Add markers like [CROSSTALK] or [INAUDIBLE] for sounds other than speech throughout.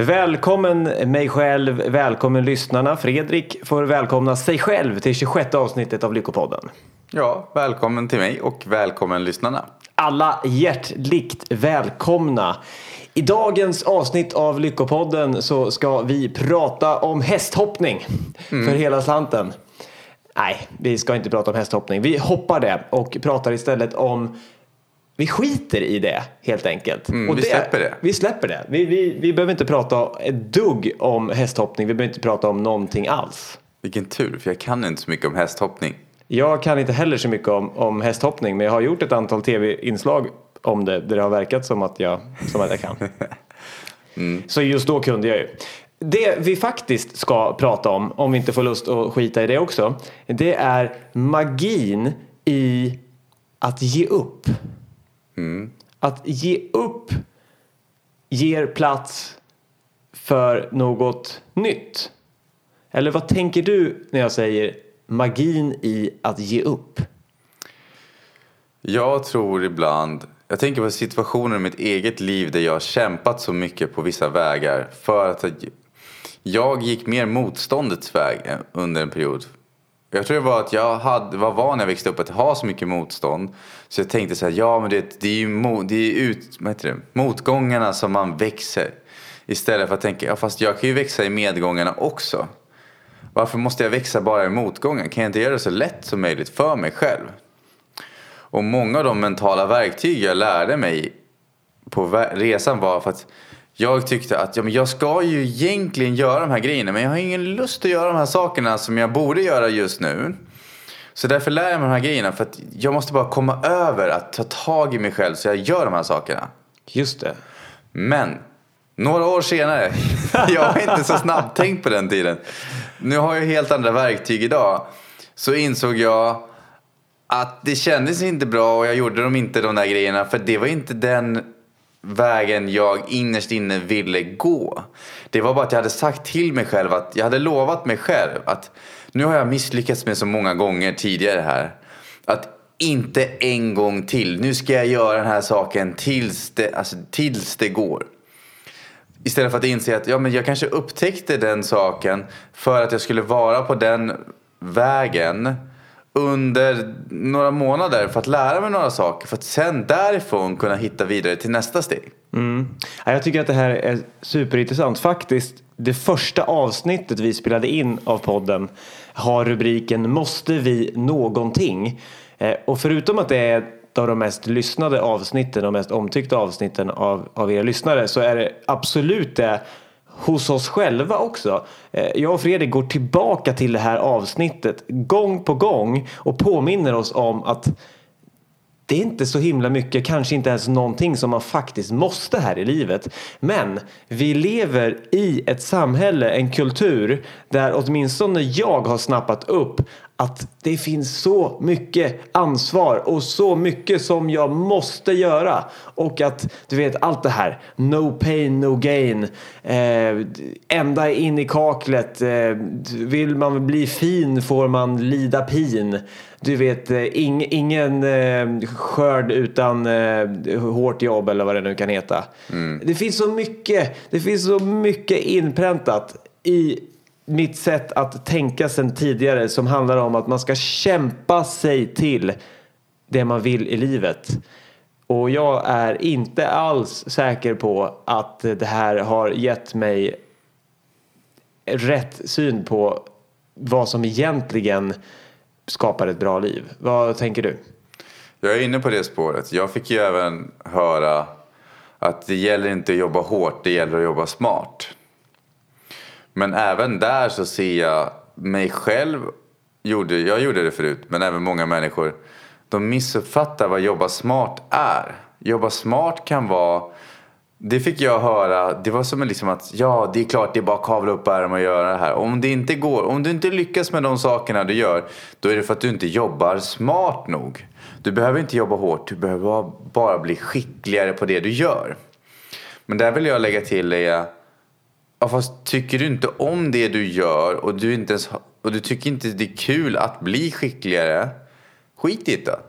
Välkommen mig själv, välkommen lyssnarna. Fredrik får välkomna sig själv till 26 avsnittet av Lyckopodden. Ja, välkommen till mig och välkommen lyssnarna. Alla hjärtligt välkomna. I dagens avsnitt av Lyckopodden så ska vi prata om hästhoppning för hela slanten. Nej, vi ska inte prata om hästhoppning. Vi hoppar det och pratar istället om vi skiter i det helt enkelt. Mm, och vi släpper det. Vi släpper det. Vi, vi, vi behöver inte prata ett dugg om hästhoppning. Vi behöver inte prata om någonting alls. Vilken tur, för jag kan inte så mycket om hästhoppning. Jag kan inte heller så mycket om, om hästhoppning men jag har gjort ett antal tv-inslag om det där det har verkat som att jag, som att jag kan. [LAUGHS] Så just då kunde jag ju. Det vi faktiskt ska prata om, om vi inte får lust att skita i det också, det är magin i att ge upp. Att ge upp ger plats för något nytt. Eller vad tänker du när jag säger magin i att ge upp? Jag tror ibland, jag tänker på situationer i mitt eget liv där jag har kämpat så mycket på vissa vägar för att jag gick mer motståndets väg under en period. Jag tror det var att jag hade, var van när jag växte upp att ha så mycket motstånd. Så jag tänkte så här, ja men det, det är ju mo, det är ut, vad heter det, motgångarna som man växer. Istället för att tänka, ja fast jag kan ju växa i medgångarna också. Varför måste jag växa bara i motgången? Kan jag inte göra det så lätt som möjligt för mig själv? Och många av de mentala verktyg jag lärde mig på resan var för att jag tyckte att ja, men jag ska ju egentligen göra de här grejerna men jag har ingen lust att göra de här sakerna som jag borde göra just nu. Så därför lär jag mig de här grejerna för att jag måste bara komma över att ta tag i mig själv så jag gör de här sakerna. Just det. Men några år senare, [LAUGHS] jag var inte så snabbtänkt på den tiden. Nu har jag helt andra verktyg idag. Så insåg jag att det kändes inte bra och jag gjorde de inte de där grejerna för det var inte den vägen jag innerst inne ville gå. Det var bara att jag hade sagt till mig själv att jag hade lovat mig själv att nu har jag misslyckats med så många gånger tidigare här. Att inte en gång till. Nu ska jag göra den här saken tills det, alltså, tills det går. Istället för att inse att ja, men jag kanske upptäckte den saken för att jag skulle vara på den vägen under några månader för att lära mig några saker för att sen därifrån kunna hitta vidare till nästa steg. Mm. Jag tycker att det här är superintressant. Faktiskt, det första avsnittet vi spelade in av podden har rubriken Måste vi någonting? Eh, och förutom att det är ett av de mest lyssnade avsnitten och mest omtyckta avsnitten av, av er lyssnare så är det absolut det hos oss själva också. Eh, jag och Fredrik går tillbaka till det här avsnittet gång på gång och påminner oss om att det är inte så himla mycket, kanske inte ens någonting som man faktiskt måste här i livet. Men vi lever i ett samhälle, en kultur där åtminstone jag har snappat upp att det finns så mycket ansvar och så mycket som jag måste göra. Och att du vet allt det här, no pain, no gain, eh, ända in i kaklet, eh, vill man bli fin får man lida pin. Du vet, eh, ing, ingen eh, skörd utan eh, hårt jobb eller vad det nu kan heta. Det finns så mycket, det finns så mycket inpräntat i mitt sätt att tänka sen tidigare som handlar om att man ska kämpa sig till det man vill i livet. Och jag är inte alls säker på att det här har gett mig rätt syn på vad som egentligen skapar ett bra liv. Vad tänker du? Jag är inne på det spåret. Jag fick ju även höra att det gäller inte att jobba hårt, det gäller att jobba smart. Men även där så ser jag mig själv, gjorde, jag gjorde det förut, men även många människor, de missuppfattar vad jobba smart är. Jobba smart kan vara, det fick jag höra, det var som liksom att ja, det är klart det är bara att kavla upp ärmarna och göra det här. Om det inte går, om du inte lyckas med de sakerna du gör, då är det för att du inte jobbar smart nog. Du behöver inte jobba hårt, du behöver bara- bara bli skickligare på det du gör. Men där vill jag lägga till är Ja, fast tycker du inte om det du gör och du, inte ens, och du tycker inte det är kul att bli skickligare, skit i det.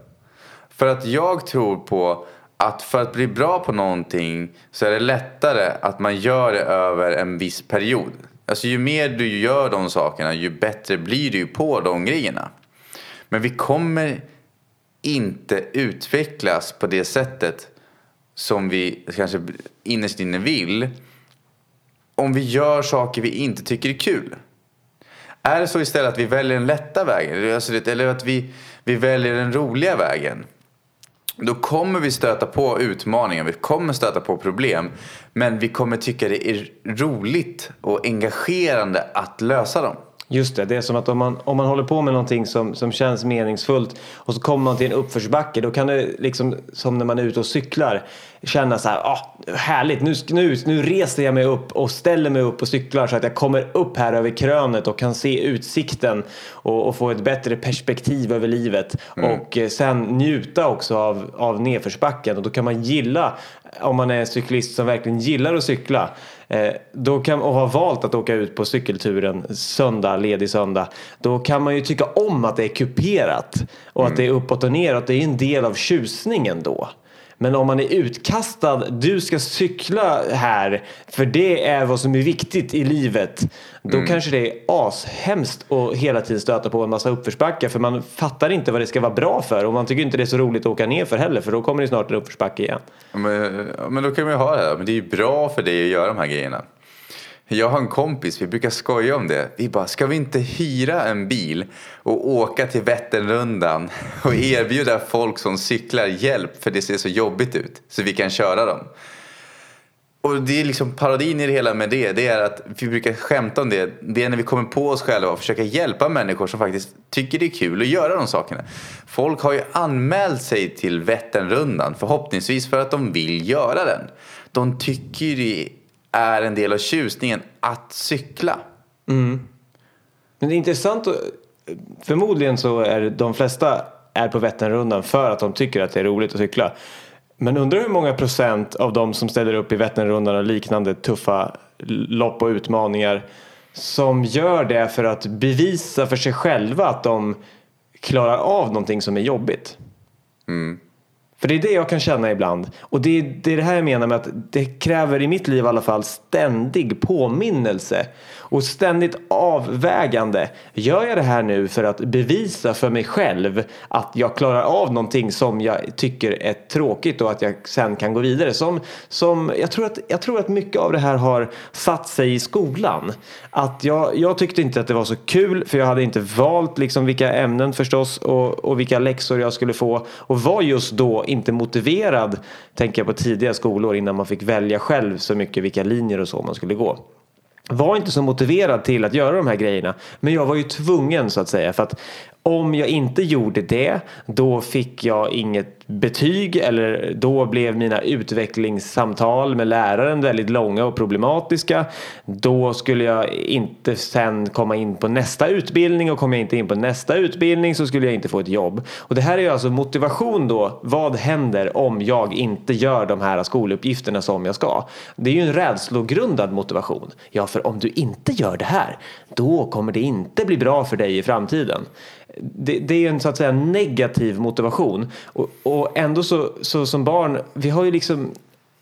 För att jag tror på att för att bli bra på någonting så är det lättare att man gör det över en viss period. Alltså ju mer du gör de sakerna ju bättre blir du på de grejerna. Men vi kommer inte utvecklas på det sättet som vi kanske innerst inne vill om vi gör saker vi inte tycker är kul. Är det så istället att vi väljer den lätta vägen alltså, eller att vi, vi väljer den roliga vägen då kommer vi stöta på utmaningar, vi kommer stöta på problem. Men vi kommer tycka det är roligt och engagerande att lösa dem. Just det, det är som att om man, om man håller på med någonting som, som känns meningsfullt och så kommer man till en uppförsbacke då kan det liksom som när man är ute och cyklar känna så här, ah, härligt, nu, nu, nu reser jag mig upp och ställer mig upp och cyklar så att jag kommer upp här över krönet och kan se utsikten och, och få ett bättre perspektiv över livet mm. och eh, sen njuta också av, av nedförsbacken och då kan man gilla, om man är cyklist som verkligen gillar att cykla då kan, och har valt att åka ut på cykelturen söndag, ledig söndag. Då kan man ju tycka om att det är kuperat och mm. att det är uppåt och neråt. Det är en del av tjusningen då. Men om man är utkastad, du ska cykla här för det är vad som är viktigt i livet. Då mm. kanske det är ashemskt att hela tiden stöta på en massa uppförsbackar för man fattar inte vad det ska vara bra för och man tycker inte det är så roligt att åka ner för heller för då kommer det snart en uppförsbacke igen. Men, men då kan man ju ha det här, men det är ju bra för dig att göra de här grejerna. Jag har en kompis, vi brukar skoja om det. Vi bara, ska vi inte hyra en bil och åka till Vätternrundan och erbjuda folk som cyklar hjälp för det ser så jobbigt ut så vi kan köra dem. Och det är liksom parodin i det hela med det, det är att vi brukar skämta om det. Det är när vi kommer på oss själva och försöker hjälpa människor som faktiskt tycker det är kul att göra de sakerna. Folk har ju anmält sig till Vätternrundan förhoppningsvis för att de vill göra den. De tycker det är en del av tjusningen att cykla. Mm. Men det är intressant. Förmodligen så är de flesta är på Vätternrundan för att de tycker att det är roligt att cykla. Men undrar hur många procent av de som ställer upp i Vätternrundan och liknande tuffa lopp och utmaningar som gör det för att bevisa för sig själva att de klarar av någonting som är jobbigt. Mm. För det är det jag kan känna ibland. Och det är, det är det här jag menar med att det kräver i mitt liv i alla fall ständig påminnelse och ständigt avvägande. Gör jag det här nu för att bevisa för mig själv att jag klarar av någonting som jag tycker är tråkigt och att jag sen kan gå vidare? Som, som, jag, tror att, jag tror att mycket av det här har satt sig i skolan. Att jag, jag tyckte inte att det var så kul för jag hade inte valt liksom vilka ämnen förstås och, och vilka läxor jag skulle få och var just då inte motiverad, tänker jag på tidiga skolor innan man fick välja själv så mycket vilka linjer och så man skulle gå var inte så motiverad till att göra de här grejerna. Men jag var ju tvungen så att säga. För att om jag inte gjorde det då fick jag inget betyg eller då blev mina utvecklingssamtal med läraren väldigt långa och problematiska. Då skulle jag inte sen komma in på nästa utbildning och kom jag inte in på nästa utbildning så skulle jag inte få ett jobb. Och det här är ju alltså motivation då. Vad händer om jag inte gör de här skoluppgifterna som jag ska? Det är ju en rädslogrundad motivation. Ja, för om du inte gör det här då kommer det inte bli bra för dig i framtiden det, det, är en så att säga negativ motivation. Och, och ändå så, så som barn, vi har ju liksom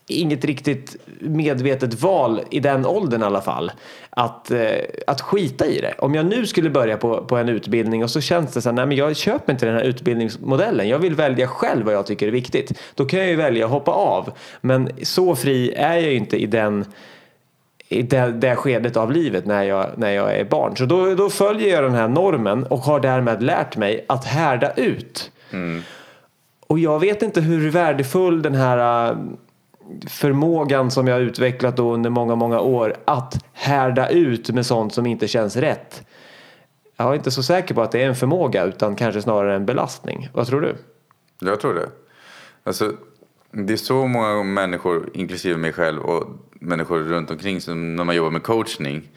inget riktigt medvetet val i den åldern i alla fall. Att, eh, att skita i det. Om jag nu skulle börja på, på en utbildning och så känns det så här, nej men jag köper inte den här utbildningsmodellen. Jag vill välja själv vad jag tycker är viktigt. Då kan jag ju välja att hoppa av. Men så fri är jag ju inte i den i det, det skedet av livet när jag, när jag är barn. Så då, då följer jag den här normen och har därmed lärt mig att härda ut. Mm. Och jag vet inte hur värdefull den här äh, förmågan som jag har utvecklat under många, många år att härda ut med sånt som inte känns rätt. Jag är inte så säker på att det är en förmåga utan kanske snarare en belastning. Vad tror du? Jag tror det. Alltså, det är så många människor, inklusive mig själv och människor runt omkring som när man jobbar med coachning.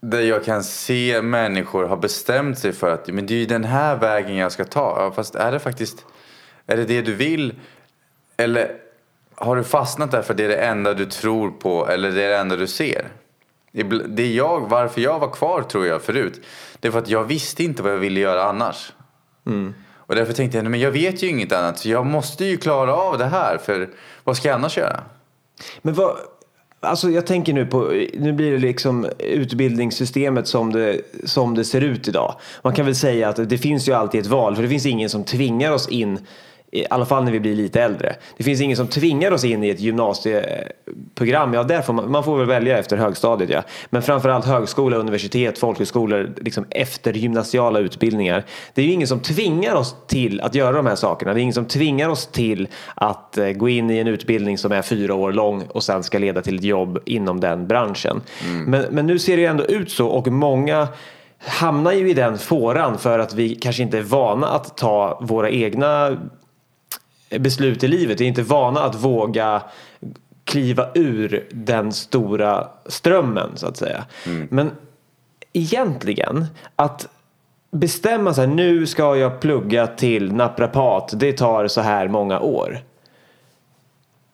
Där jag kan se människor ha bestämt sig för att men det är den här vägen jag ska ta. Fast är det faktiskt, är det det du vill? Eller har du fastnat där för det är det enda du tror på eller det är det enda du ser? Det är jag, varför jag var kvar tror jag förut, det är för att jag visste inte vad jag ville göra annars. Mm. Och därför tänkte jag, men jag vet ju inget annat så jag måste ju klara av det här för vad ska jag annars göra? Men vad, alltså jag tänker nu på, nu blir det liksom utbildningssystemet som det, som det ser ut idag. Man kan väl säga att det finns ju alltid ett val, för det finns ingen som tvingar oss in i alla fall när vi blir lite äldre. Det finns ingen som tvingar oss in i ett gymnasieprogram. Ja, där får man, man får väl välja efter högstadiet. Ja. Men framförallt högskola, universitet, folkhögskolor, liksom eftergymnasiala utbildningar. Det är ju ingen som tvingar oss till att göra de här sakerna. Det är ingen som tvingar oss till att eh, gå in i en utbildning som är fyra år lång och sen ska leda till ett jobb inom den branschen. Mm. Men, men nu ser det ju ändå ut så och många hamnar ju i den fåran för att vi kanske inte är vana att ta våra egna beslut i livet. Vi är inte vana att våga kliva ur den stora strömmen så att säga. Mm. Men egentligen att bestämma sig nu ska jag plugga till naprapat. Det tar så här många år.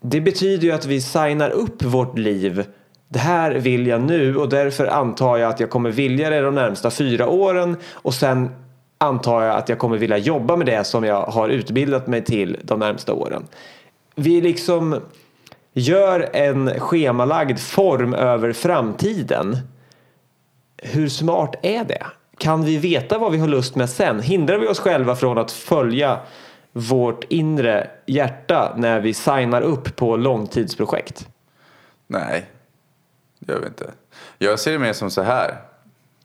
Det betyder ju att vi signar upp vårt liv. Det här vill jag nu och därför antar jag att jag kommer vilja det de närmsta fyra åren och sen antar jag att jag kommer vilja jobba med det som jag har utbildat mig till de närmsta åren. Vi liksom gör en schemalagd form över framtiden. Hur smart är det? Kan vi veta vad vi har lust med sen? Hindrar vi oss själva från att följa vårt inre hjärta när vi signar upp på långtidsprojekt? Nej, det gör vi inte. Jag ser det mer som så här.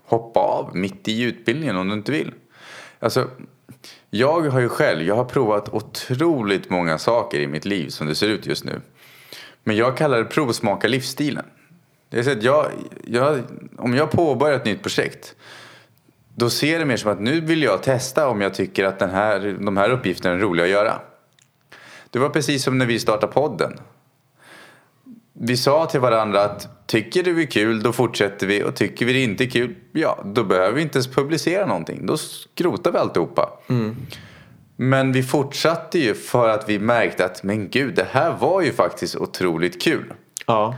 Hoppa av mitt i utbildningen om du inte vill. Alltså, jag har ju själv, jag har provat otroligt många saker i mitt liv som det ser ut just nu. Men jag kallar det provsmaka livsstilen. Det är så att jag, jag, om jag påbörjar ett nytt projekt då ser det mer som att nu vill jag testa om jag tycker att den här, de här uppgifterna är roliga att göra. Det var precis som när vi startade podden. Vi sa till varandra att Tycker du är kul, då fortsätter vi. Och tycker vi det inte är kul, ja, då behöver vi inte ens publicera någonting. Då skrotar vi alltihopa. Mm. Men vi fortsatte ju för att vi märkte att, men gud, det här var ju faktiskt otroligt kul. Ja.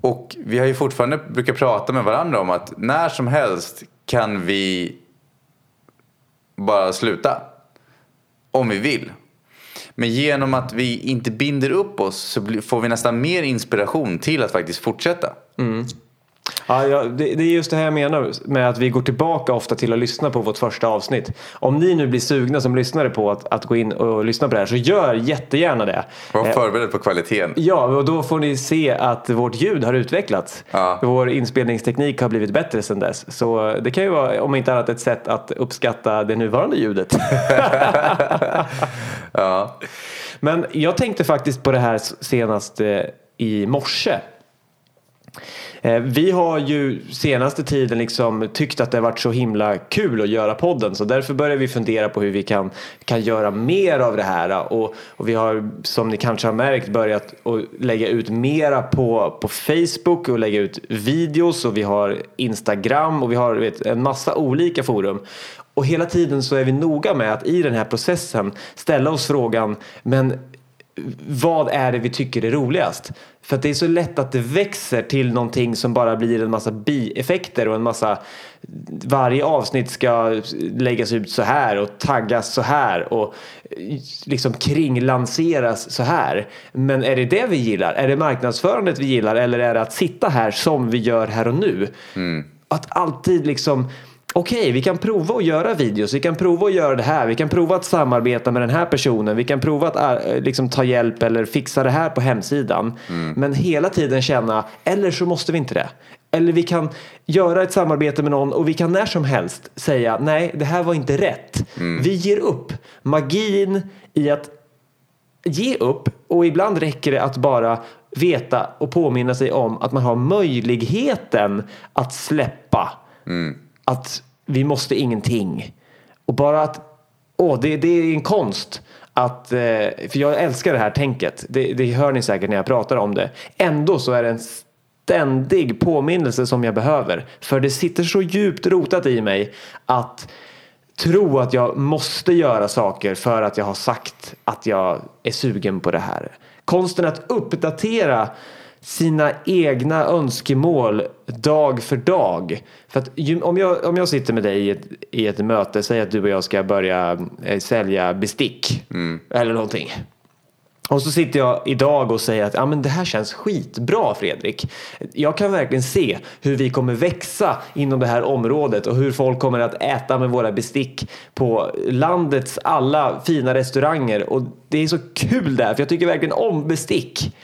Och vi har ju fortfarande brukat prata med varandra om att när som helst kan vi bara sluta. Om vi vill. Men genom att vi inte binder upp oss så får vi nästan mer inspiration till att faktiskt fortsätta. Mm. Ja, ja det, det, är just det här jag menar med att vi går tillbaka ofta till att lyssna på vårt första avsnitt. Om ni nu blir sugna som lyssnare på att, att gå in och lyssna på det här så gör jättegärna det. Var eh, förberedd på kvaliteten. Ja, och då får ni se att vårt ljud har utvecklats. Ja. Vår inspelningsteknik har blivit bättre sedan dess. Så det kan ju vara om inte annat ett sätt att uppskatta det nuvarande ljudet. [LAUGHS] ja. Men jag tänkte faktiskt på det här senast eh, i morse. Eh, vi har ju senaste tiden liksom tyckt att det har varit så himla kul att göra podden så därför börjar vi fundera på hur vi kan, kan göra mer av det här. Och, och vi har som ni kanske har märkt börjat att lägga ut mera på, på Facebook och lägga ut videos och vi har Instagram och vi har vet, en massa olika forum. Och hela tiden så är vi noga med att i den här processen ställa oss frågan men vad är det vi tycker är roligast? För det är så lätt att det växer till någonting som bara blir en massa bieffekter och en massa varje avsnitt ska läggas ut så här och taggas så här och liksom kringlanseras så här. Men är det det vi gillar? Är det marknadsförandet vi gillar eller är det att sitta här som vi gör här och nu? Mm. Att alltid liksom okej, okay, vi kan prova att göra videos, vi kan prova att göra det här, vi kan prova att samarbeta med den här personen, vi kan prova att äh, liksom, ta hjälp eller fixa det här på hemsidan. Mm. Men hela tiden känna, eller så måste vi inte det. Eller vi kan göra ett samarbete med någon och vi kan när som helst säga, nej, det här var inte rätt. Mm. Vi ger upp. Magin i att ge upp och ibland räcker det att bara veta och påminna sig om att man har möjligheten att släppa. Mm att vi måste ingenting. Och bara att, åh, det, det är en konst. Att, eh, för jag älskar det här tänket. Det, det hör ni säkert när jag pratar om det. Ändå så är det en ständig påminnelse som jag behöver. För det sitter så djupt rotat i mig att tro att jag måste göra saker för att jag har sagt att jag är sugen på det här. Konsten att uppdatera sina egna önskemål dag för dag. För att om jag, om jag sitter med dig i ett, i ett möte, säg att du och jag ska börja eh, sälja bestick mm. eller någonting. Och så sitter jag idag och säger att ja, men det här känns skitbra Fredrik. Jag kan verkligen se hur vi kommer växa inom det här området och hur folk kommer att äta med våra bestick på landets alla fina restauranger. Och det är så kul där, för jag tycker verkligen om bestick.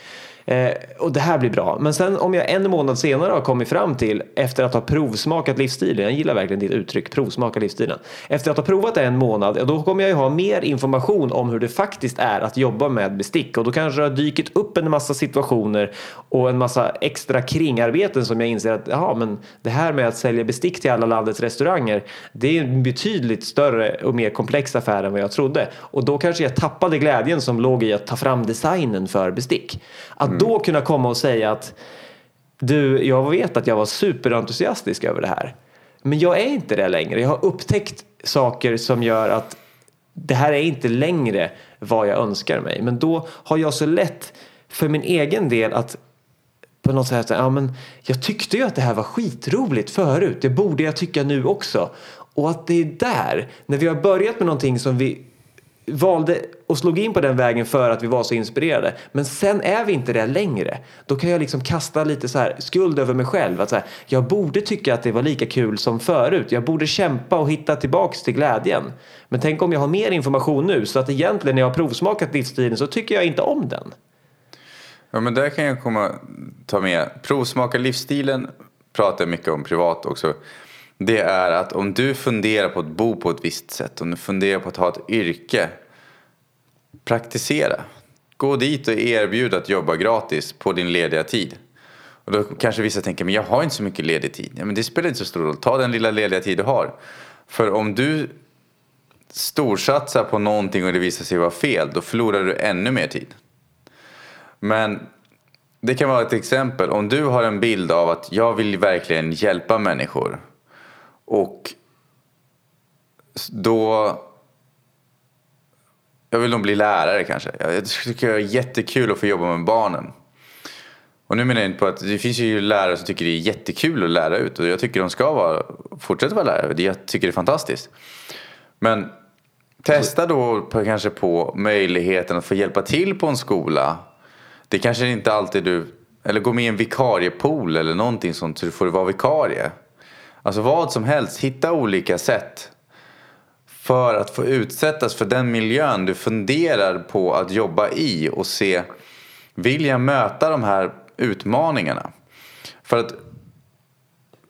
Eh, och det här blir bra. Men sen om jag en månad senare har kommit fram till, efter att ha provsmakat livsstilen, jag gillar verkligen ditt uttryck, provsmaka livsstilen. Efter att ha provat det en månad, ja, då kommer jag ju ha mer information om hur det faktiskt är att jobba med bestick. Och då kanske det har dykt upp en massa situationer och en massa extra kringarbeten som jag inser att, ja, men det här med att sälja bestick till alla landets restauranger, det är en betydligt större och mer komplex affär än vad jag trodde. Och då kanske jag tappade glädjen som låg i att ta fram designen för bestick. Att då kunna komma och säga att du, jag vet att jag var superentusiastisk över det här. Men jag är inte det längre. Jag har upptäckt saker som gör att det här är inte längre vad jag önskar mig. Men då har jag så lätt för min egen del att på något sätt, ja men jag tyckte ju att det här var skitroligt förut. Det borde jag tycka nu också. Och att det är där, när vi har börjat med någonting som vi valde och slog in på den vägen för att vi var så inspirerade. Men sen är vi inte det längre. Då kan jag liksom kasta lite så här skuld över mig själv. Att så här, jag borde tycka att det var lika kul som förut. Jag borde kämpa och hitta tillbaks till glädjen. Men tänk om jag har mer information nu så att egentligen när jag har provsmakat livsstilen så tycker jag inte om den. Ja men där kan jag komma ta med. Provsmaka livsstilen pratar jag mycket om privat också det är att om du funderar på att bo på ett visst sätt, om du funderar på att ha ett yrke, praktisera. Gå dit och erbjud att jobba gratis på din lediga tid. Och då kanske vissa tänker, men jag har inte så mycket ledig tid. Ja, men det spelar inte så stor roll, ta den lilla lediga tid du har. För om du storsatsar på någonting och det visar sig vara fel, då förlorar du ännu mer tid. Men det kan vara ett exempel. Om du har en bild av att jag vill verkligen hjälpa människor och då... Jag vill nog bli lärare kanske. Jag tycker det är jättekul att få jobba med barnen. Och nu menar jag inte på att det finns ju lärare som tycker det är jättekul att lära ut. Och jag tycker de ska vara, fortsätta vara lärare. Jag tycker det är fantastiskt. Men testa då på, kanske på möjligheten att få hjälpa till på en skola. Det kanske inte alltid du... Eller gå med i en vikariepool eller någonting sånt så du får vara vikarie. Alltså vad som helst, hitta olika sätt för att få utsättas för den miljön du funderar på att jobba i och se, vill jag möta de här utmaningarna? För att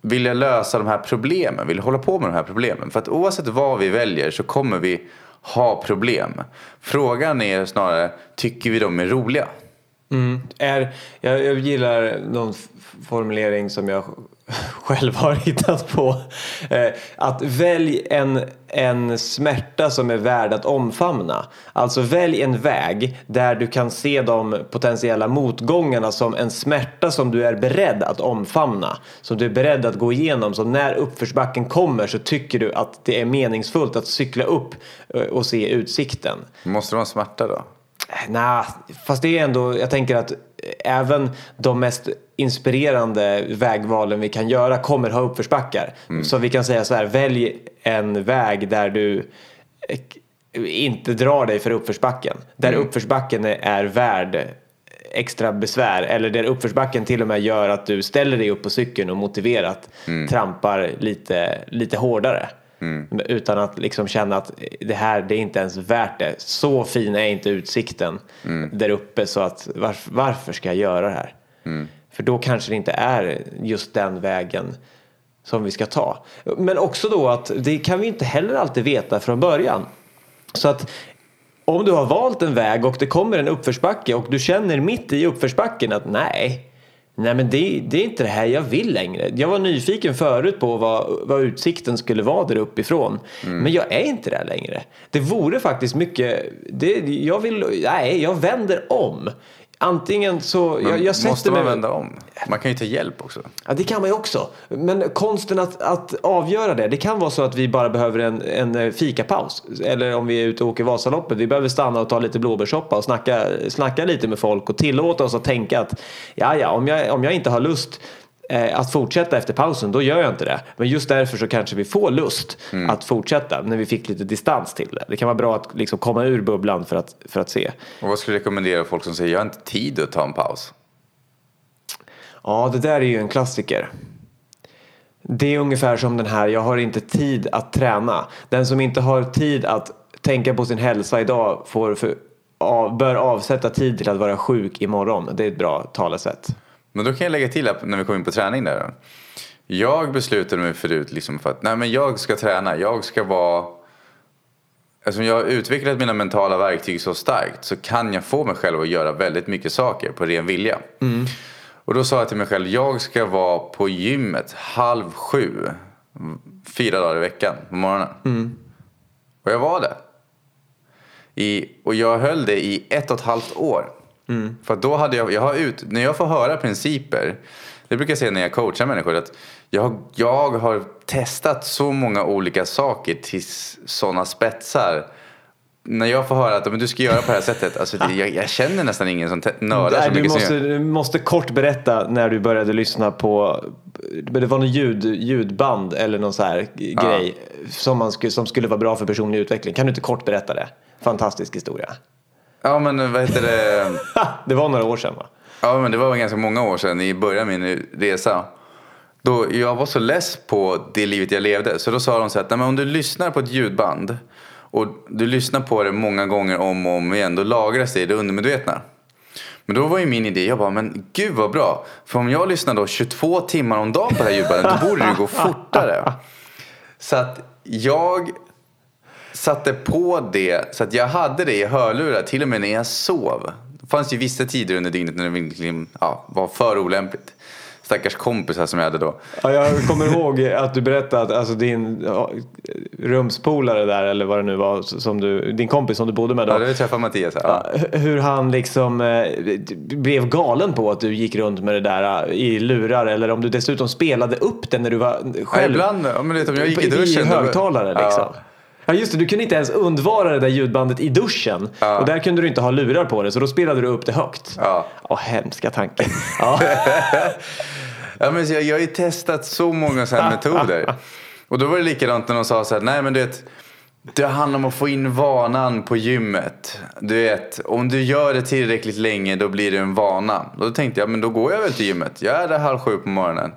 vill jag lösa de här problemen, vill jag hålla på med de här problemen? För att oavsett vad vi väljer så kommer vi ha problem. Frågan är snarare, tycker vi de är roliga? Mm. Är, jag, jag gillar någon formulering som jag [LAUGHS] själv har hittat på. Eh, att välj en, en smärta som är värd att omfamna. Alltså välj en väg där du kan se de potentiella motgångarna som en smärta som du är beredd att omfamna. Som du är beredd att gå igenom. Så när uppförsbacken kommer så tycker du att det är meningsfullt att cykla upp eh, och se utsikten. Måste det vara smärta då? Nej, fast det är ändå, jag tänker att även de mest inspirerande vägvalen vi kan göra kommer ha uppförsbackar. Mm. Så vi kan säga så här, välj en väg där du inte drar dig för uppförsbacken. Där mm. uppförsbacken är värd extra besvär eller där uppförsbacken till och med gör att du ställer dig upp på cykeln och motiverat mm. trampar lite, lite hårdare. Mm. Utan att liksom känna att det här det är inte ens värt det. Så fin är inte utsikten mm. där uppe så att varför, varför ska jag göra det här? Mm. För då kanske det inte är just den vägen som vi ska ta. Men också då att det kan vi inte heller alltid veta från början. Så att om du har valt en väg och det kommer en uppförsbacke och du känner mitt i uppförsbacken att nej, Nej men det, det, är inte det här jag vill längre. Jag var nyfiken förut på vad, vad utsikten skulle vara där uppifrån. Mm. Men jag är inte där längre. Det vore faktiskt mycket, det, jag vill, nej jag vänder om. Antingen så... Men jag, jag måste man mig- vända om? Man kan ju ta hjälp också. Ja, det kan man ju också. Men konsten att, att avgöra det. Det kan vara så att vi bara behöver en, en eh, fikapaus. Eller om vi är ute och åker Vasaloppet. Vi behöver stanna och ta lite blåbärssoppa och snacka, snacka lite med folk och tillåta oss att tänka att ja, ja, om jag, om jag inte har lust eh, att fortsätta efter pausen, då gör jag inte det. Men just därför så kanske vi får lust att fortsätta när vi fick lite distans till det. Det kan vara bra att liksom komma ur bubblan för att, för att se. Och vad skulle du rekommendera folk som säger jag har inte tid att ta en paus? Ja, det där är ju en klassiker. Det är ungefär som den här, jag har inte tid att träna. Den som inte har tid att tänka på sin hälsa idag får för, av, bör avsätta tid till att vara sjuk imorgon. Det är ett bra talesätt. Men då kan jag lägga till att när vi kom in på träning där. Jag beslutade mig förut liksom för att nej, men jag ska träna. Jag ska vara... Eftersom jag har utvecklat mina mentala verktyg så starkt så kan jag få mig själv att göra väldigt mycket saker på ren vilja. Och då sa jag till mig själv, jag ska vara på gymmet halv sju. Fyra dagar i veckan på morgonen. Och jag var det. I, och jag höll det i ett och ett halvt år. För att då hade jag, jag har ut, när jag får höra principer, det brukar jag säga när jag coachar människor, att jag, jag har testat så många olika saker till sådana spetsar. När jag får höra att men du ska göra på det här sättet, alltså, det, jag, jag känner nästan ingen som nördar Nej, så du, mycket måste, som jag. du måste kort berätta när du började lyssna på det var någon ljud, ljudband eller någon så här grej som, man skulle, som skulle vara bra för personlig utveckling. Kan du inte kort berätta det? Fantastisk historia. Ja men vad heter det? [LAUGHS] det var några år sedan va? Ja, men det var ganska många år sedan i början av min resa. Då jag var så less på det livet jag levde. Så då sa de så här att "Nej, men om du lyssnar på ett ljudband och du lyssnar på det många gånger om och om igen. Då lagras det i det undermedvetna. Men då var ju min idé, jag bara, men gud vad bra. För om jag lyssnar då 22 timmar om dagen på det här ljudbandet, då borde det gå fortare. [LAUGHS] Så att jag satte på det så att jag hade det i hörlurar till och med när jag sov. Det fanns ju vissa tider under dygnet när det verkligen ja, var för olämpligt. Stackars kompisar som jag hade då. Ja, jag kommer ihåg att du berättade att alltså, din ja, rumspolare där eller vad det nu var som du, din kompis som du bodde med då. Ja, då träffade Mattias här. Ja. Hur han liksom eh, blev galen på att du gick runt med det där eh, i lurar eller om du dessutom spelade upp det när du var Ja, själv ibland, ja, men vet, du, om jag gick i i duschen. då- högtalare liksom. Ja. Ja just det, du kunde inte ens undvara det där ljudbandet i duschen. Ja. Och där kunde du inte ha lurar på det så då spelade du upp det högt. Ja. Åh, hemska tanke. [LAUGHS] Ja. Ja, men jag, jag har ju testat så många sådana metoder. Och då var det likadant när de sa så här, nej men du vet, det handlar om att få in vanan på gymmet. Du vet, om du gör det tillräckligt länge då blir det en vana. Då tänkte jag, men då går jag väl till gymmet. Jag är där halv sju på morgonen.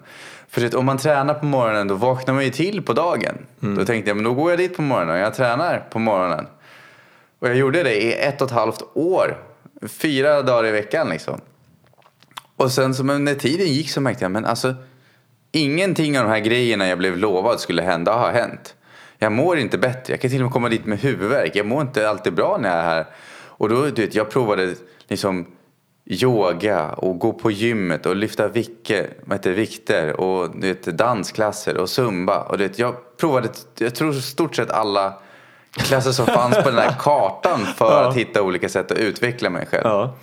För vet, om man tränar på morgonen då vaknar man ju till på dagen. Då tänkte jag, men då går jag dit på morgonen och jag tränar på morgonen. Och jag gjorde det i ett och ett halvt år. Fyra dagar i veckan liksom. Och sen så men när tiden gick så märkte jag, men alltså ingenting av de här grejerna jag blev lovad skulle hända har hänt. Jag mår inte bättre. Jag kan till och med komma dit med huvudvärk. Jag mår inte alltid bra när jag är här. Och då, du vet, jag provade liksom yoga och gå på gymmet och lyfta vicke, vad heter, det, vikter och du vet, dansklasser och zumba. Och du vet, jag provade, jag tror stort sett alla klasser som fanns på den här [LAUGHS] kartan för Ja. att hitta olika sätt att utveckla mig själv. ja.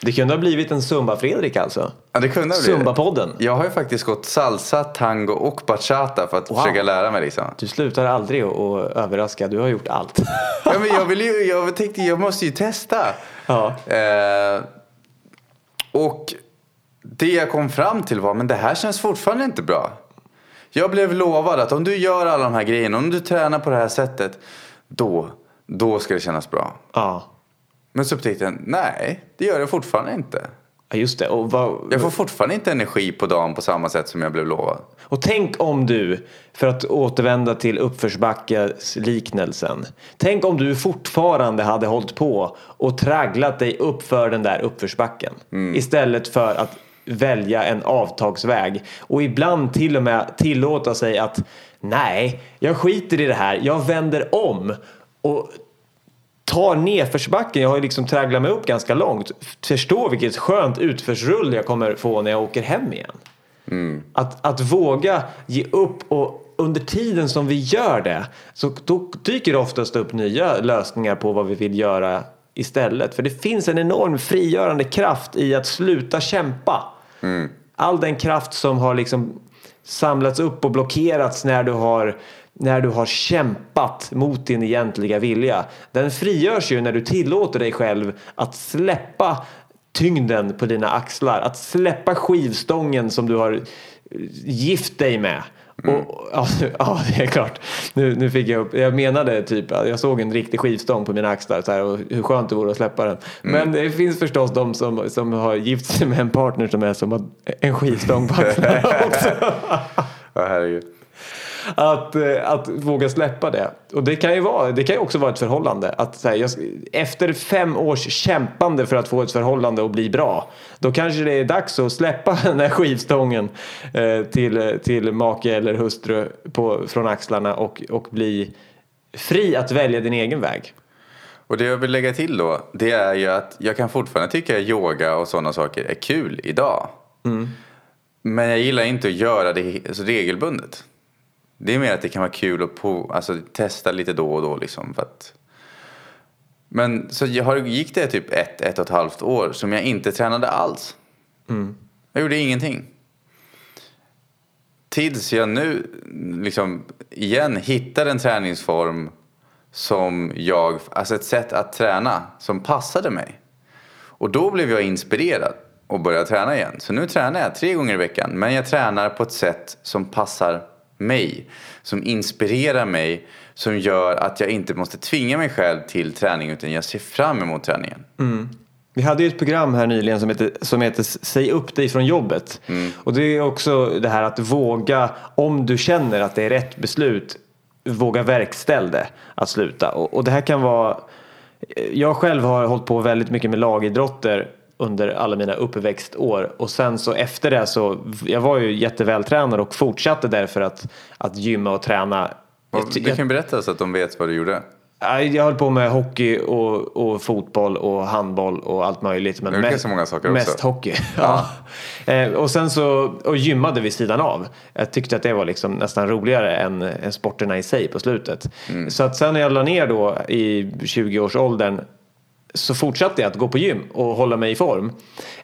Det kunde ha blivit en Zumba-Fredrik alltså. Ja, det kunde ha blivit. Zumba-podden. Jag har ju faktiskt gått salsa, tango och bachata för att Wow. försöka lära mig liksom. Du slutar aldrig att överraska, du har gjort allt. Ja, men jag, vill ju, jag tänkte jag måste ju testa. Ja. Eh, och det jag kom fram till var, men det här känns fortfarande inte bra. Jag blev lovad att om du gör alla de här grejerna, om du tränar på det här sättet, då, då ska det kännas bra. Ja. Men så upptäckte jag, nej, det gör det fortfarande inte. Ja, just det. Och, vad, Jag får fortfarande inte energi på dagen på samma sätt som jag blev lovad. och tänk om du, för att återvända till uppförsbackesliknelsen. Tänk om du fortfarande hade hållit på och tragglat dig upp för den där uppförsbacken. Istället för att välja en avtagsväg. Och ibland till och med tillåta sig att nej, jag skiter i det här. Jag vänder om. Och tar nedförsbacken, jag har ju liksom tragglat mig upp ganska långt. Förstå vilket skönt utförsrull jag kommer få när jag åker hem igen. Att, att våga ge upp och under tiden som vi gör det så då dyker det oftast upp nya lösningar på vad vi vill göra istället. För det finns en enorm frigörande kraft i att sluta kämpa. All den kraft som har liksom samlats upp och blockerats när du har när du har kämpat mot din egentliga vilja. Den frigörs ju när du tillåter dig själv att släppa tyngden på dina axlar. Att släppa skivstången som du har gift dig med. Mm. Och, ja, ja, det är klart. Nu, nu fick jag upp, jag menade typ, jag såg en riktig skivstång på mina axlar så här, och hur skönt det vore att släppa den. Mm. Men det finns förstås de som, som har gift sig med en partner som är som en skivstång på axlarna [LAUGHS] också. ja, herregud att, eh, att våga släppa det. Och det kan ju, vara, det kan ju också vara ett förhållande. Att, här, jag, efter fem års kämpande för att få ett förhållande att bli bra. Då kanske det är dags att släppa [LAUGHS] den här skivstången eh, till, till make eller hustru på, från axlarna och, och bli fri att välja din egen väg. Och det jag vill lägga till då, det är ju att jag kan fortfarande tycka att yoga och sådana saker är kul idag. Mm. Men jag gillar inte att göra det regelbundet. Det är mer att det kan vara kul att på, alltså, testa lite då och då. Liksom, för att... Men så jag gick det typ ett, ett och ett halvt år som jag inte tränade alls. Mm. Jag gjorde ingenting. Tills jag nu liksom igen hittade en träningsform som jag, alltså ett sätt att träna som passade mig. Och då blev jag inspirerad och började träna igen. Så nu tränar jag tre gånger i veckan. Men jag tränar på ett sätt som passar mig. Som inspirerar mig. Som gör att jag inte måste tvinga mig själv till träning utan jag ser fram emot träningen. Mm. Vi hade ju ett program här nyligen som heter, som heter Säg upp dig från jobbet. Mm. Och det är också det här att våga, om du känner att det är rätt beslut, våga verkställa det att sluta. Och, och det här kan vara, jag själv har hållit på väldigt mycket med lagidrotter under alla mina uppväxtår och sen så efter det så jag var ju jättevältränad och fortsatte därför att, att gymma och träna. Du kan berätta så att de vet vad du gjorde. Jag höll på med hockey och, och fotboll och handboll och allt möjligt. Men mest, så många saker mest hockey. [LAUGHS] Ja. Eh, och sen så och gymmade vid sidan av. Jag tyckte att det var liksom nästan roligare än, än sporterna i sig på slutet. Mm. Så att sen när jag la ner då i 20-årsåldern så fortsatte jag att gå på gym och hålla mig i form.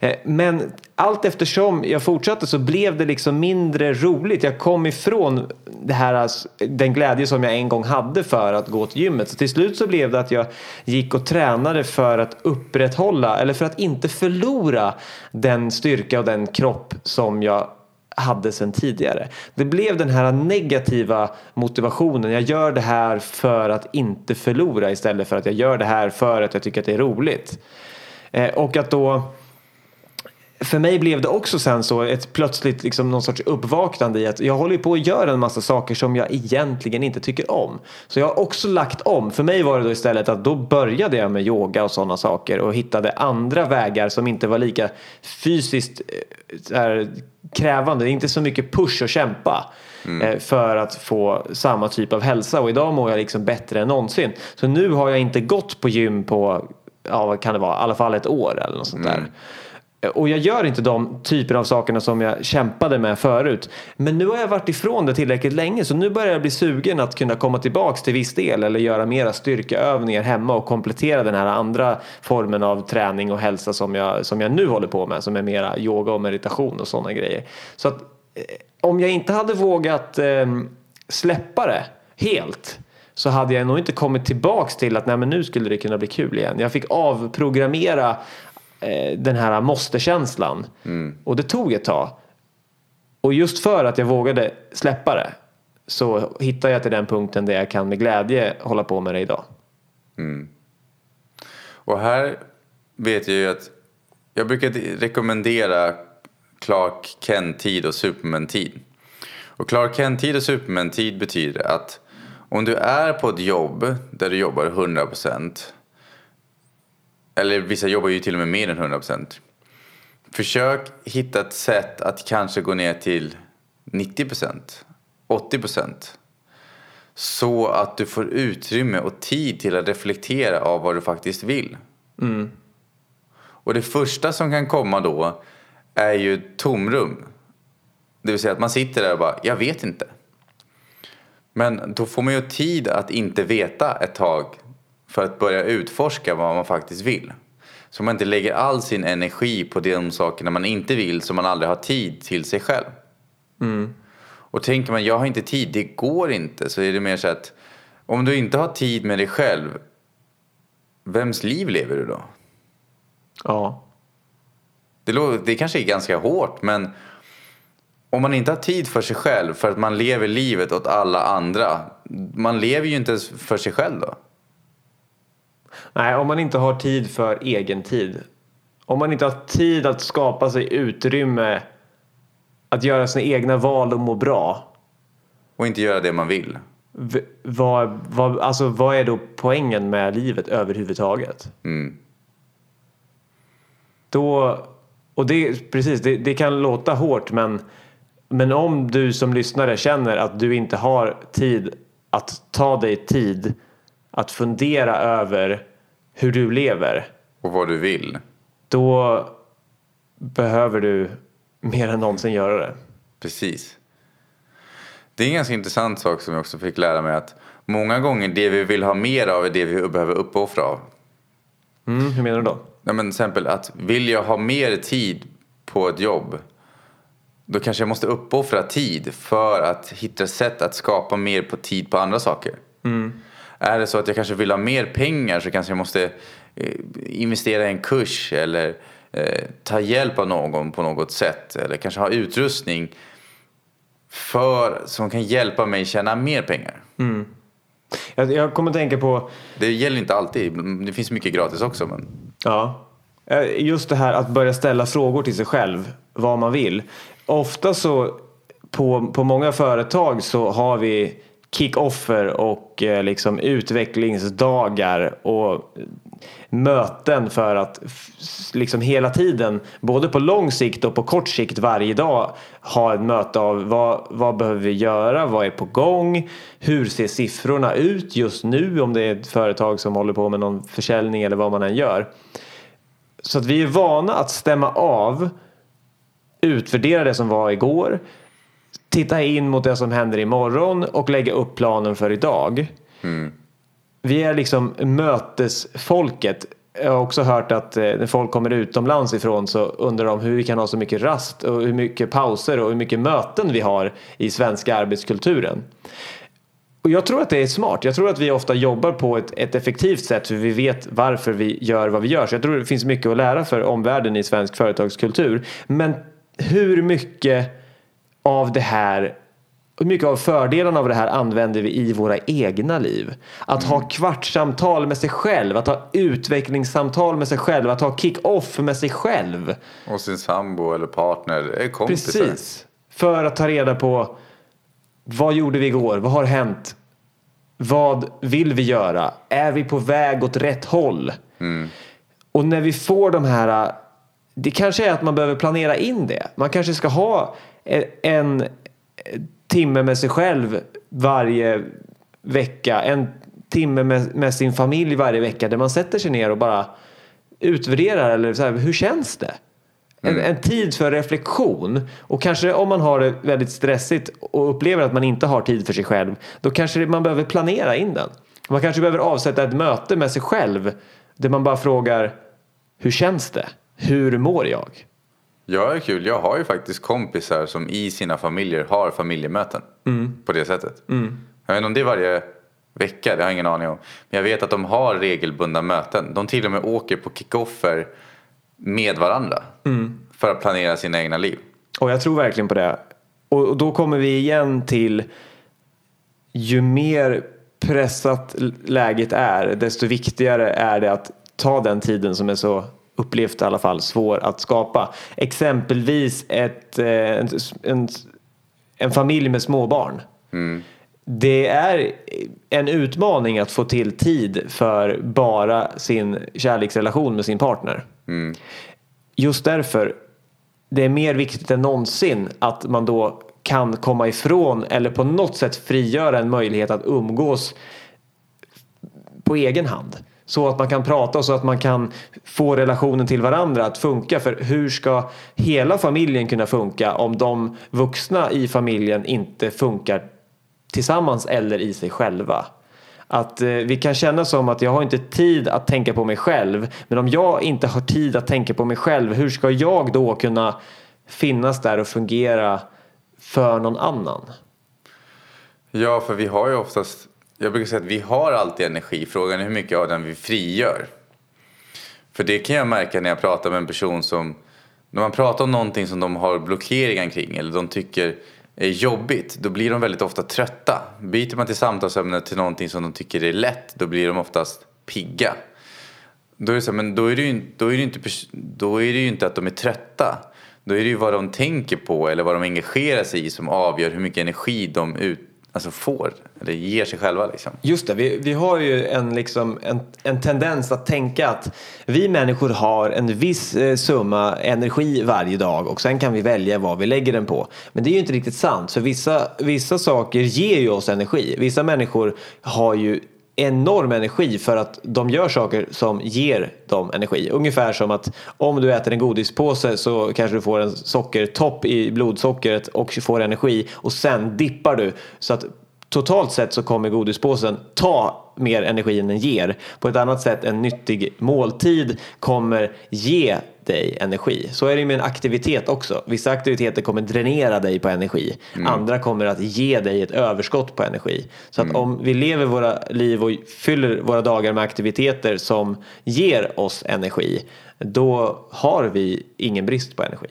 Eh, men allt eftersom jag fortsatte så blev det liksom mindre roligt. Jag kom ifrån det här, alltså, den glädje som jag en gång hade för att gå till gymmet. Så till slut så blev det att jag gick och tränade för att upprätthålla eller för att inte förlora den styrka och den kropp som jag hade sedan tidigare. Det blev den här negativa motivationen. Jag gör det här för att inte förlora istället för att jag gör det här för att jag tycker att det är roligt. Eh, och att då för mig blev det också sen så ett plötsligt liksom någon sorts uppvaknande i att jag håller på att göra en massa saker som jag egentligen inte tycker om. Så jag har också lagt om. För mig var det då istället att då började jag med yoga och sådana saker och hittade andra vägar som inte var lika fysiskt eh, här, krävande. Det är inte så mycket push och kämpa. Mm. Eh, för att få samma typ av hälsa och idag mår jag liksom bättre än någonsin. Så nu har jag inte gått på gym på, ja vad kan det vara, i alla fall ett år eller något sånt där. Mm. Eh, och jag gör inte de typer av sakerna som jag kämpade med förut. Men nu har jag varit ifrån det tillräckligt länge så nu börjar jag bli sugen att kunna komma tillbaks till viss del eller göra mera styrkeövningar hemma och komplettera den här andra formen av träning och hälsa som jag, som jag nu håller på med som är mera yoga och meditation och sådana grejer. Så att eh, om jag inte hade vågat eh, släppa det helt så hade jag nog inte kommit tillbaks till att nej men nu skulle det kunna bli kul igen. Jag fick avprogrammera Eh, den här måste-känslan. Mm. Och det tog ett tag. Och just för att jag vågade släppa det så hittade jag till den punkten där jag kan med glädje hålla på med det idag. Mm. Och här vet jag ju att jag brukar rekommendera Clark Kent-tid och Superman-tid. Och Clark Kent-tid och Superman-tid betyder att om du är på ett jobb där du jobbar 100% eller vissa jobbar ju till och med mer än 100%. Försök hitta ett sätt att kanske gå ner till 90%, 80%. Så att du får utrymme och tid till att reflektera av vad du faktiskt vill. Mm. Och det första som kan komma då är ju tomrum. Det vill säga att man sitter där och bara, jag vet inte. Men då får man ju tid att inte veta ett tag för att börja utforska vad man faktiskt vill. Så man inte lägger all sin energi på de sakerna man inte vill så man aldrig har tid till sig själv. Och tänker man jag har inte tid, det går inte. Så är det mer så att om du inte har tid med dig själv, vems liv lever du då? Ja. Det, det kanske är ganska hårt men om man inte har tid för sig själv för att man lever livet åt alla andra. Man lever ju inte ens för sig själv då. Nej, om man inte har tid för egen tid. Om man inte har tid att skapa sig utrymme att göra sina egna val och må bra. Och inte göra det man vill. V- vad, vad, alltså, vad är då poängen med livet överhuvudtaget? Mm. Då, och det, precis, det, det kan låta hårt men, men om du som lyssnare känner att du inte har tid att ta dig tid att fundera över hur du lever. Och vad du vill. Då behöver du mer än någonsin göra det. Precis. Det är en ganska intressant sak som jag också fick lära mig att många gånger det vi vill ha mer av är det vi behöver uppoffra av. Mm, hur menar du då? Ja, men till exempel att vill jag ha mer tid på ett jobb då kanske jag måste uppoffra tid för att hitta sätt att skapa mer på tid på andra saker. Är det så att jag kanske vill ha mer pengar så kanske jag måste eh, investera i en kurs eller eh, ta hjälp av någon på något sätt eller kanske ha utrustning för, som kan hjälpa mig tjäna mer pengar. Jag, jag kommer att tänka på Det gäller inte alltid, det finns mycket gratis också. Men... Ja. Eh, Just det här att börja ställa frågor till sig själv, vad man vill. Ofta så på, på många företag så har vi kick-offer och eh, liksom utvecklingsdagar och möten för att liksom hela tiden, både på lång sikt och på kort sikt varje dag ha ett möte av vad, vad behöver vi göra, vad är på gång, hur ser siffrorna ut just nu om det är ett företag som håller på med någon försäljning eller vad man än gör. Så att vi är vana att stämma av, utvärdera det som var igår, titta in mot det som händer imorgon och lägga upp planen för idag. Vi är liksom mötesfolket. Jag har också hört att eh, när folk kommer utomlands ifrån så undrar de hur vi kan ha så mycket rast och hur mycket pauser och hur mycket möten vi har i svenska arbetskulturen. Och jag tror att det är smart. Jag tror att vi ofta jobbar på ett, ett effektivt sätt för vi vet varför vi gör vad vi gör. Så jag tror det finns mycket att lära för omvärlden i svensk företagskultur. Men hur mycket av det här hur mycket av fördelarna av det här använder vi i våra egna liv? Att ha kvartssamtal med sig själv, att ha utvecklingssamtal med sig själv, att ha kick-off med sig själv. Och sin sambo eller partner, eh, kompisar. Precis. För att ta reda på vad gjorde vi igår? Vad har hänt? Vad vill vi göra? Är vi på väg åt rätt håll? Och när vi får de här, det kanske är att man behöver planera in det. Man kanske ska ha en timme med sig själv varje vecka. En timme med, med sin familj varje vecka där man sätter sig ner och bara utvärderar eller så här, hur känns det? En, en tid för reflektion och kanske om man har det väldigt stressigt och upplever att man inte har tid för sig själv då kanske man behöver planera in den. Man kanske behöver avsätta ett möte med sig själv där man bara frågar hur känns det? Hur mår jag? Ja, det är kul. Jag har ju faktiskt kompisar som i sina familjer har familjemöten. På det sättet. Jag vet inte om det är varje vecka, det har jag ingen aning om. Men jag vet att de har regelbundna möten. De till och med åker på kickoffer med varandra. För att planera sina egna liv. Och jag tror verkligen på det. Och då kommer vi igen till ju mer pressat läget är desto viktigare är det att ta den tiden som är så upplevt i alla fall svår att skapa. Exempelvis ett, eh, en, en, en familj med småbarn. Det är en utmaning att få till tid för bara sin kärleksrelation med sin partner. Just därför, det är mer viktigt än någonsin att man då kan komma ifrån eller på något sätt frigöra en möjlighet att umgås på egen hand. Så att man kan prata och så att man kan få relationen till varandra att funka. För hur ska hela familjen kunna funka om de vuxna i familjen inte funkar tillsammans eller i sig själva? Att eh, vi kan känna som att jag har inte tid att tänka på mig själv. Men om jag inte har tid att tänka på mig själv, hur ska jag då kunna finnas där och fungera för någon annan? Ja, för vi har ju oftast, jag brukar säga att vi har alltid energi. Frågan är hur mycket av den vi frigör. För det kan jag märka när jag pratar med en person som, när man pratar om någonting som de har blockeringar kring eller de tycker är jobbigt, då blir de väldigt ofta trötta. Byter man till samtalsämnet till någonting som de tycker är lätt, då blir de oftast pigga. Då är det, så, men då är det, ju, då, är det inte, då är det ju inte att de är trötta. Då är det ju vad de tänker på eller vad de engagerar sig i som avgör hur mycket energi de ut, alltså får, eller ger sig själva. Liksom. Just det, vi, vi har ju en, liksom, en, en tendens att tänka att vi människor har en viss eh, summa energi varje dag och sen kan vi välja vad vi lägger den på. Men det är ju inte riktigt sant, för vissa, vissa saker ger ju oss energi. Vissa människor har ju enorm energi för att de gör saker som ger dem energi. Ungefär som att om du äter en godispåse så kanske du får en sockertopp i blodsockret och får energi och sen dippar du så att totalt sett så kommer godispåsen ta mer energi än den ger. På ett annat sätt en nyttig måltid kommer ge dig energi. Så är det med en aktivitet också. Vissa aktiviteter kommer dränera dig på energi. Mm. Andra kommer att ge dig ett överskott på energi. Så att mm. om vi lever våra liv och fyller våra dagar med aktiviteter som ger oss energi, då har vi ingen brist på energi.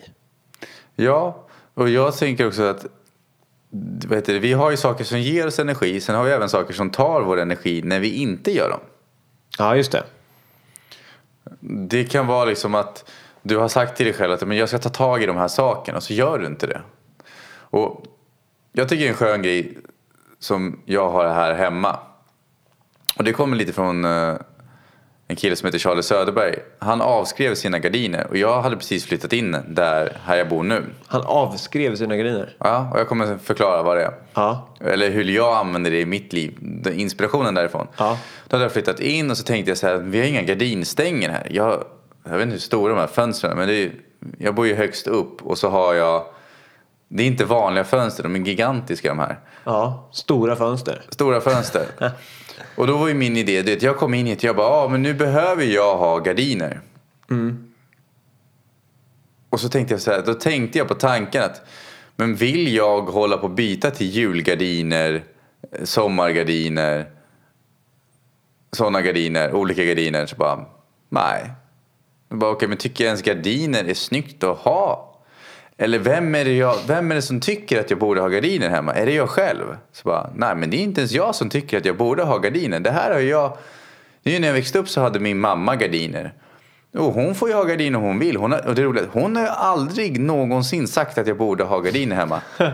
Ja, och jag tänker också att vet du, vi har ju saker som ger oss energi, sen har vi även saker som tar vår energi när vi inte gör dem. Ja, just det. Det kan vara liksom att du har sagt till dig själv att men jag ska ta tag i de här sakerna och så gör du inte det. Och jag tycker en skön grej som jag har här hemma. Och det kommer lite från eh, en kille som heter Charlie Söderberg. Han avskrev sina gardiner och jag hade precis flyttat in där här jag bor nu. Han avskrev sina gardiner? Ja, och jag kommer förklara vad det är. Ja. Eller hur jag använder det i mitt liv. Inspirationen därifrån. Ja. Då hade jag flyttat in och så tänkte jag så här, vi har inga gardinstänger här. Jag, jag vet inte hur stora de här fönstren är, men är, jag bor ju högst upp och så har jag det är inte vanliga fönster, de är gigantiska de här. Ja, stora fönster. Stora fönster. [LAUGHS] Och då var ju min idé, det, jag kom in hit och jag bara, ah, men nu behöver jag ha gardiner. Mm. Och så tänkte jag så här, då tänkte jag på tanken att, men vill jag hålla på och byta till julgardiner, sommargardiner, sådana gardiner, olika gardiner, så bara, nej. Okej, okay, men tycker jag ens gardiner är snyggt att ha? Eller vem är, det jag, vem är det som tycker att jag borde ha gardiner hemma? Är det jag själv? Så bara, nej men det är inte ens jag som tycker att jag borde ha gardiner. Det här har jag... Nu när jag växte upp så hade min mamma gardiner. Och hon får ju ha gardiner hon vill. Hon har, och det är roligt, hon har aldrig någonsin sagt att jag borde ha gardiner hemma. [LAUGHS]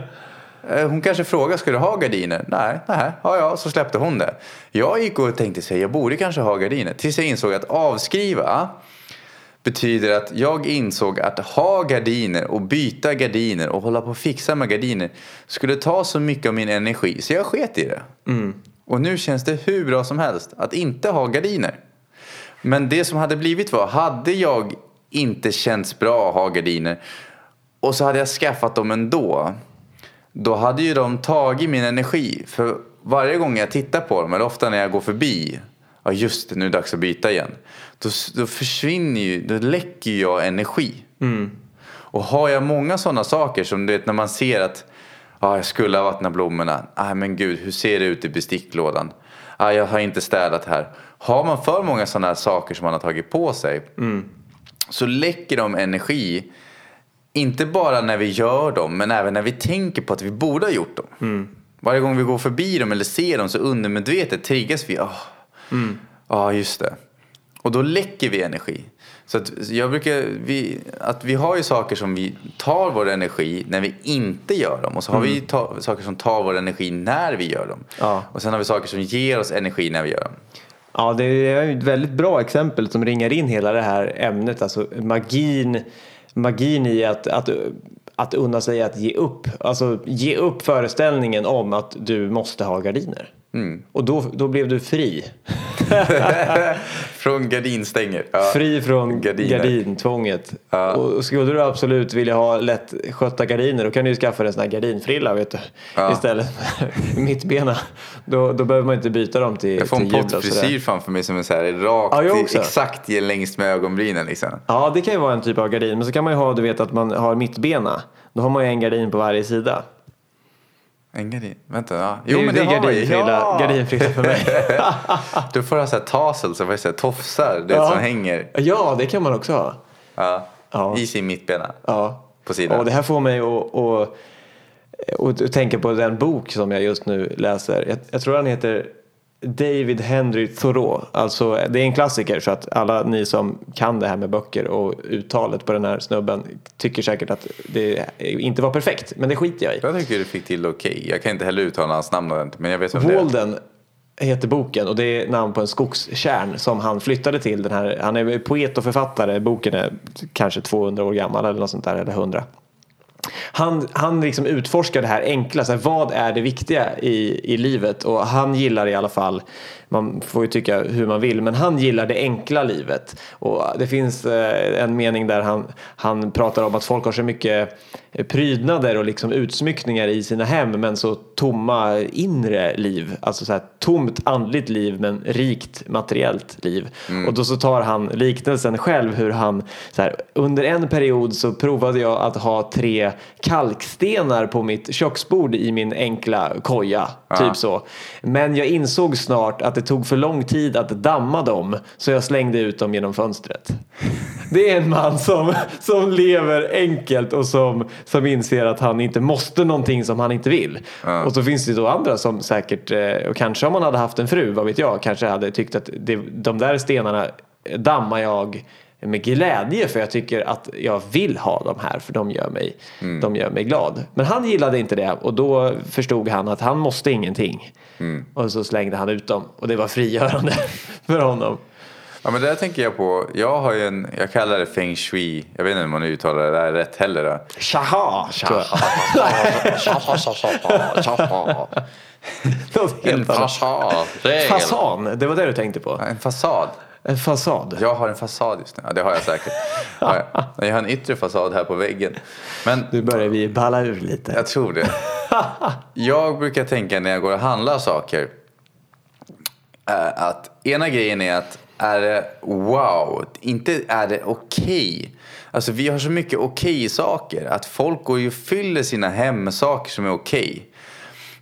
Eh, hon kanske frågar, ska du ha gardiner? Nej, nej, ja, ja, så släppte hon det. Jag gick och tänkte sig, jag borde kanske ha gardiner. Tills jag insåg att avskriva betyder att jag insåg att ha gardiner och byta gardiner och hålla på och fixa med gardiner skulle ta så mycket av min energi så jag sket i det. Mm. Och nu känns det hur bra som helst att inte ha gardiner. Men det som hade blivit var, hade jag inte känts bra att ha gardiner och så hade jag skaffat dem ändå. Då hade ju de tagit min energi. För varje gång jag tittar på dem, eller ofta när jag går förbi ja just det, nu är det dags att byta igen. Då, då försvinner ju, då läcker jag energi. Mm. Och har jag många sådana saker som du vet när man ser att ah, jag skulle ha vattnat blommorna. Ah, men gud, hur ser det ut i besticklådan? Ah, jag har inte städat här. Har man för många sådana saker som man har tagit på sig mm. så läcker de energi. Inte bara när vi gör dem, men även när vi tänker på att vi borde ha gjort dem. Mm. Varje gång vi går förbi dem eller ser dem så undermedvetet triggas vi. Oh, Mm. Ja, just det. Och då läcker vi energi. Så att jag brukar, vi, att vi har ju saker som vi tar vår energi när vi inte gör dem. Och så har mm. vi ta, saker som tar vår energi när vi gör dem. Ja. Och sen har vi saker som ger oss energi när vi gör dem. Ja, det är ett väldigt bra exempel som ringar in hela det här ämnet. Alltså magin, magin i att, att, att unna sig att ge upp. Alltså ge upp föreställningen om att du måste ha gardiner. Mm. Och då, då blev du fri. [LAUGHS] Från gardinstänger. Ja. Fri från Gardiner. gardintvånget. Ja. Och skulle du absolut vilja ha lätt skötta gardiner då kan du ju skaffa en sån här gardinfrilla vet du. Ja. Istället [LAUGHS] mittbena. Då, då behöver man inte byta dem till, Jag får till en pottfrisyr framför mig som är så här rakt, Ja, exakt längst med ögonbrynen liksom. Ja, det kan ju vara en typ av gardin. Men så kan man ju ha, du vet att man har mittbena. Då har man ju en gardin på varje sida. En gardin? Vänta, ja. Jo, det, det är har jag. Ja! gardinfrilla för mig. [LAUGHS] Du får ha så här tassels, så får jag säga tofsar, det Ja. som hänger ja, det kan man också ha. ja, Ja. i sin mittbena Ja. på sidan. Och det här får mig att, att, att tänka på den bok som jag just nu läser. Jag, jag tror han heter David Henry Thoreau. Alltså, det är en klassiker så att alla ni som kan det här med böcker och uttalet på den här snubben tycker säkert att det inte var perfekt. Men det skiter jag i. Jag tycker du fick till okej. Jag kan inte heller uttala hans namn ordentligt, men jag vet vem det är. Walden heter boken och det är namn på en skogskärn som han flyttade till. Den här, han är poet och författare. Boken är kanske 200 år gammal eller något sånt där, eller 100. Han, han liksom utforskar det här enkla, så här, vad är det viktiga i, i livet? Och han gillar i alla fall, man får ju tycka hur man vill, men han gillar det enkla livet. Och det finns eh, en mening där han, han pratar om att folk har så mycket prydnader och liksom utsmyckningar i sina hem men så tomma inre liv. Alltså så här tomt andligt liv men rikt materiellt liv. Och då så tar han liknelsen själv hur han så här, under en period så provade jag att ha tre kalkstenar på mitt köksbord i min enkla koja. Typ så. Men jag insåg snart att det tog för lång tid att damma dem så jag slängde ut dem genom fönstret. Det är en man som, som lever enkelt och som, som inser att han inte måste någonting som han inte vill. Och så finns det då andra som säkert, eh, och kanske om man hade haft en fru, vad vet jag, kanske hade tyckt att det, de där stenarna dammar jag med glädje för jag tycker att jag vill ha dem här för de gör mig, de gör mig glad. Men han gillade inte det och då förstod han att han måste ingenting. Och så slängde han ut dem och det var frigörande [LAUGHS] för honom. Ja, men det där tänker jag på. Jag har ju en, jag kallar det feng shui. Jag vet inte om man uttalar det där rätt heller. Då. Shaha! [LAUGHS] En fasad. Fasan, det var det du tänkte på? En fasad. En fasad? Jag har en fasad just nu. Ja, det har jag säkert. [LAUGHS] Ja, ja. Jag har en yttre fasad här på väggen. Men Nu börjar vi balla ur lite. jag tror det. [LAUGHS] Jag brukar tänka när jag går och handlar saker. eh, Att ena grejen är att är det wow, inte är det okej. Alltså vi har så mycket okej saker. Att folk går ju och fyller sina hem med saker som är okej.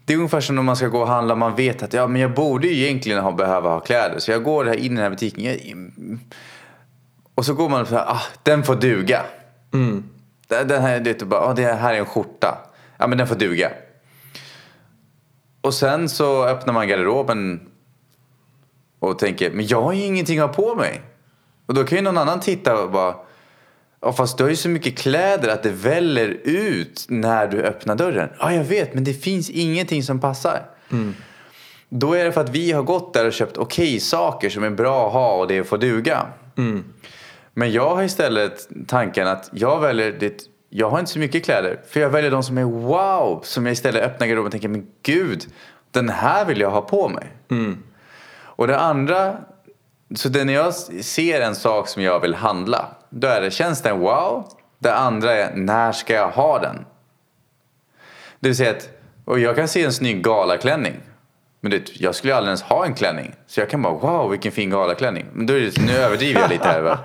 Det är ungefär som när man ska gå och handla. Man vet att ja, men jag borde ju egentligen ha, behöva ha kläder. Så jag går här in i den här butiken. Jag, och så går man och så här, ah, den får duga. Den den här, det, är bara, ah, det här är en skjorta. Ja, men den får duga. Och sen så öppnar man garderoben och tänker, men jag har ju ingenting att ha på mig. Och då kan ju någon annan titta och bara, ja fast du har ju så mycket kläder att det väller ut när du öppnar dörren. Ja, jag vet, men det finns ingenting som passar. Då är det för att vi har gått där och köpt okej saker som är bra att ha och det får duga. Men jag har istället tanken att jag väljer det. Jag har inte så mycket kläder. För jag väljer de som är wow. Som jag istället öppnar garderoben och tänker, men gud. Den här vill jag ha på mig. Och det andra. Så det när jag ser en sak som jag vill handla. Då är det, känns den wow? Det andra är, när ska jag ha den? Det vill säga att, och jag kan se en snygg galaklänning. Men det, jag skulle aldrig ens ha en klänning. Så jag kan bara, wow vilken fin galaklänning. Men då är det, nu överdriver jag lite här va.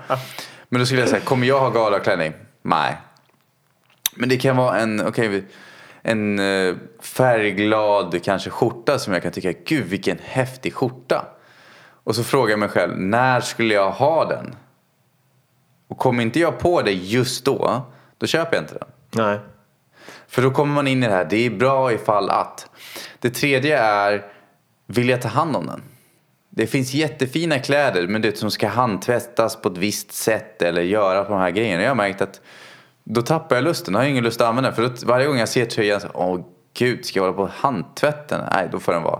Men då skulle jag säga, kommer jag ha galaklänning? Nej. Men det kan vara en, okay, en eh, färgglad kanske skjorta som jag kan tycka, gud vilken häftig skjorta. Och så frågar jag mig själv, när skulle jag ha den? Och kommer inte jag på det just då, då köper jag inte den. Nej. För då kommer man in i det här, det är bra ifall att. Det tredje är, vill jag ta hand om den? Det finns jättefina kläder men det som ska handtvättas på ett visst sätt eller göra på de här grejerna. Jag har märkt att då tappar jag lusten, jag har ingen lust att använda den. För då, varje gång jag ser tröjan så, åh gud, ska jag hålla på och handtvätta den? Nej, då får den vara.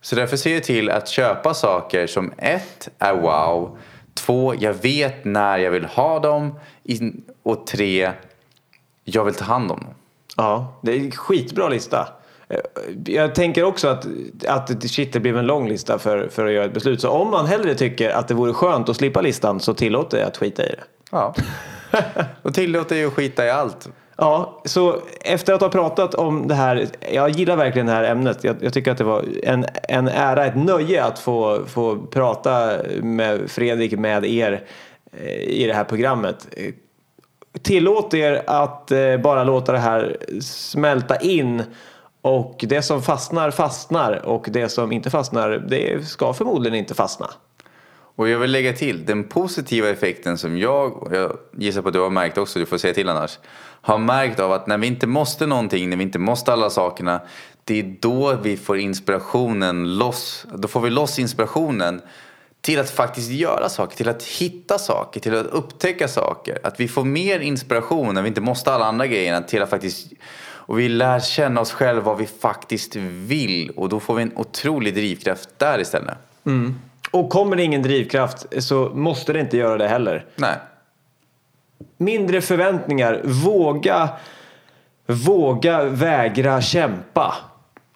Så därför ser jag till att köpa saker som ett är wow, två, jag vet när jag vill ha dem och tre, jag vill ta hand om dem. Ja, det är en skitbra lista. Eh, Jag tänker också att, att shit, det blev en lång lista för, för att göra ett beslut. Så om man hellre tycker att det vore skönt att slippa listan så tillåter jag att skita i det. Ja. [LAUGHS] Och tillåter ju att skita i allt. Ja, så efter att ha pratat om det här, jag gillar verkligen det här ämnet. Jag, jag tycker att det var en, en ära, ett nöje att få, få prata med Fredrik, med er eh, i det här programmet. Tillåt er att eh, bara låta det här smälta in och det som fastnar fastnar och det som inte fastnar det ska förmodligen inte fastna. Och jag vill lägga till, den positiva effekten som jag, och jag gissar på att du har märkt också, du får säga till annars, har märkt av att när vi inte måste någonting, när vi inte måste alla sakerna, det är då vi får inspirationen loss, då får vi loss inspirationen till att faktiskt göra saker, till att hitta saker, till att upptäcka saker. Att vi får mer inspiration när vi inte måste alla andra grejerna till att faktiskt och vi lär känna oss själva vad vi faktiskt vill och då får vi en otrolig drivkraft där istället. Och kommer det ingen drivkraft så måste det inte göra det heller. Nej. Mindre förväntningar, våga, våga vägra kämpa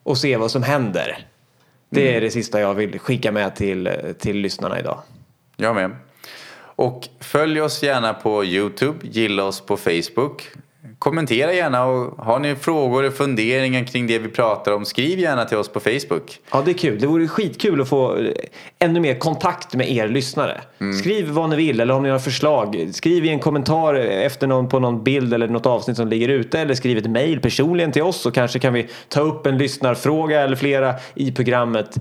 och se vad som händer. Det är det sista jag vill skicka med till, till lyssnarna idag. Jag med. Och följ oss gärna på Youtube, gilla oss på Facebook. Kommentera gärna och har ni frågor och funderingar kring det vi pratar om, skriv gärna till oss på Facebook. Ja, det är kul. Det vore skitkul att få eh, ännu mer kontakt med er lyssnare. Skriv vad ni vill eller om ni har förslag. Skriv i en kommentar efter någon, på någon bild eller något avsnitt som ligger ute eller skriv ett mejl personligen till oss så kanske kan vi ta upp en lyssnarfråga eller flera i programmet.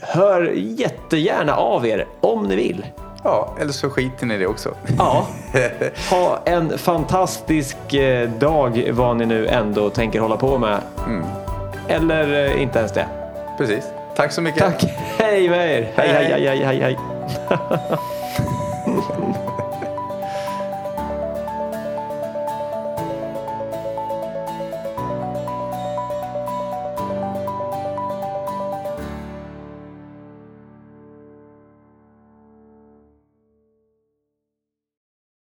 Hör jättegärna av er om ni vill. Ja, eller så skiter ni i det också. Ja. [LAUGHS] Ha en fantastisk eh, dag vad ni nu ändå tänker hålla på med. Eller eh, inte ens det. Precis. Tack så mycket. Tack. Hej med er. Hej, Hej, hej, hej, hej, hej. [LAUGHS]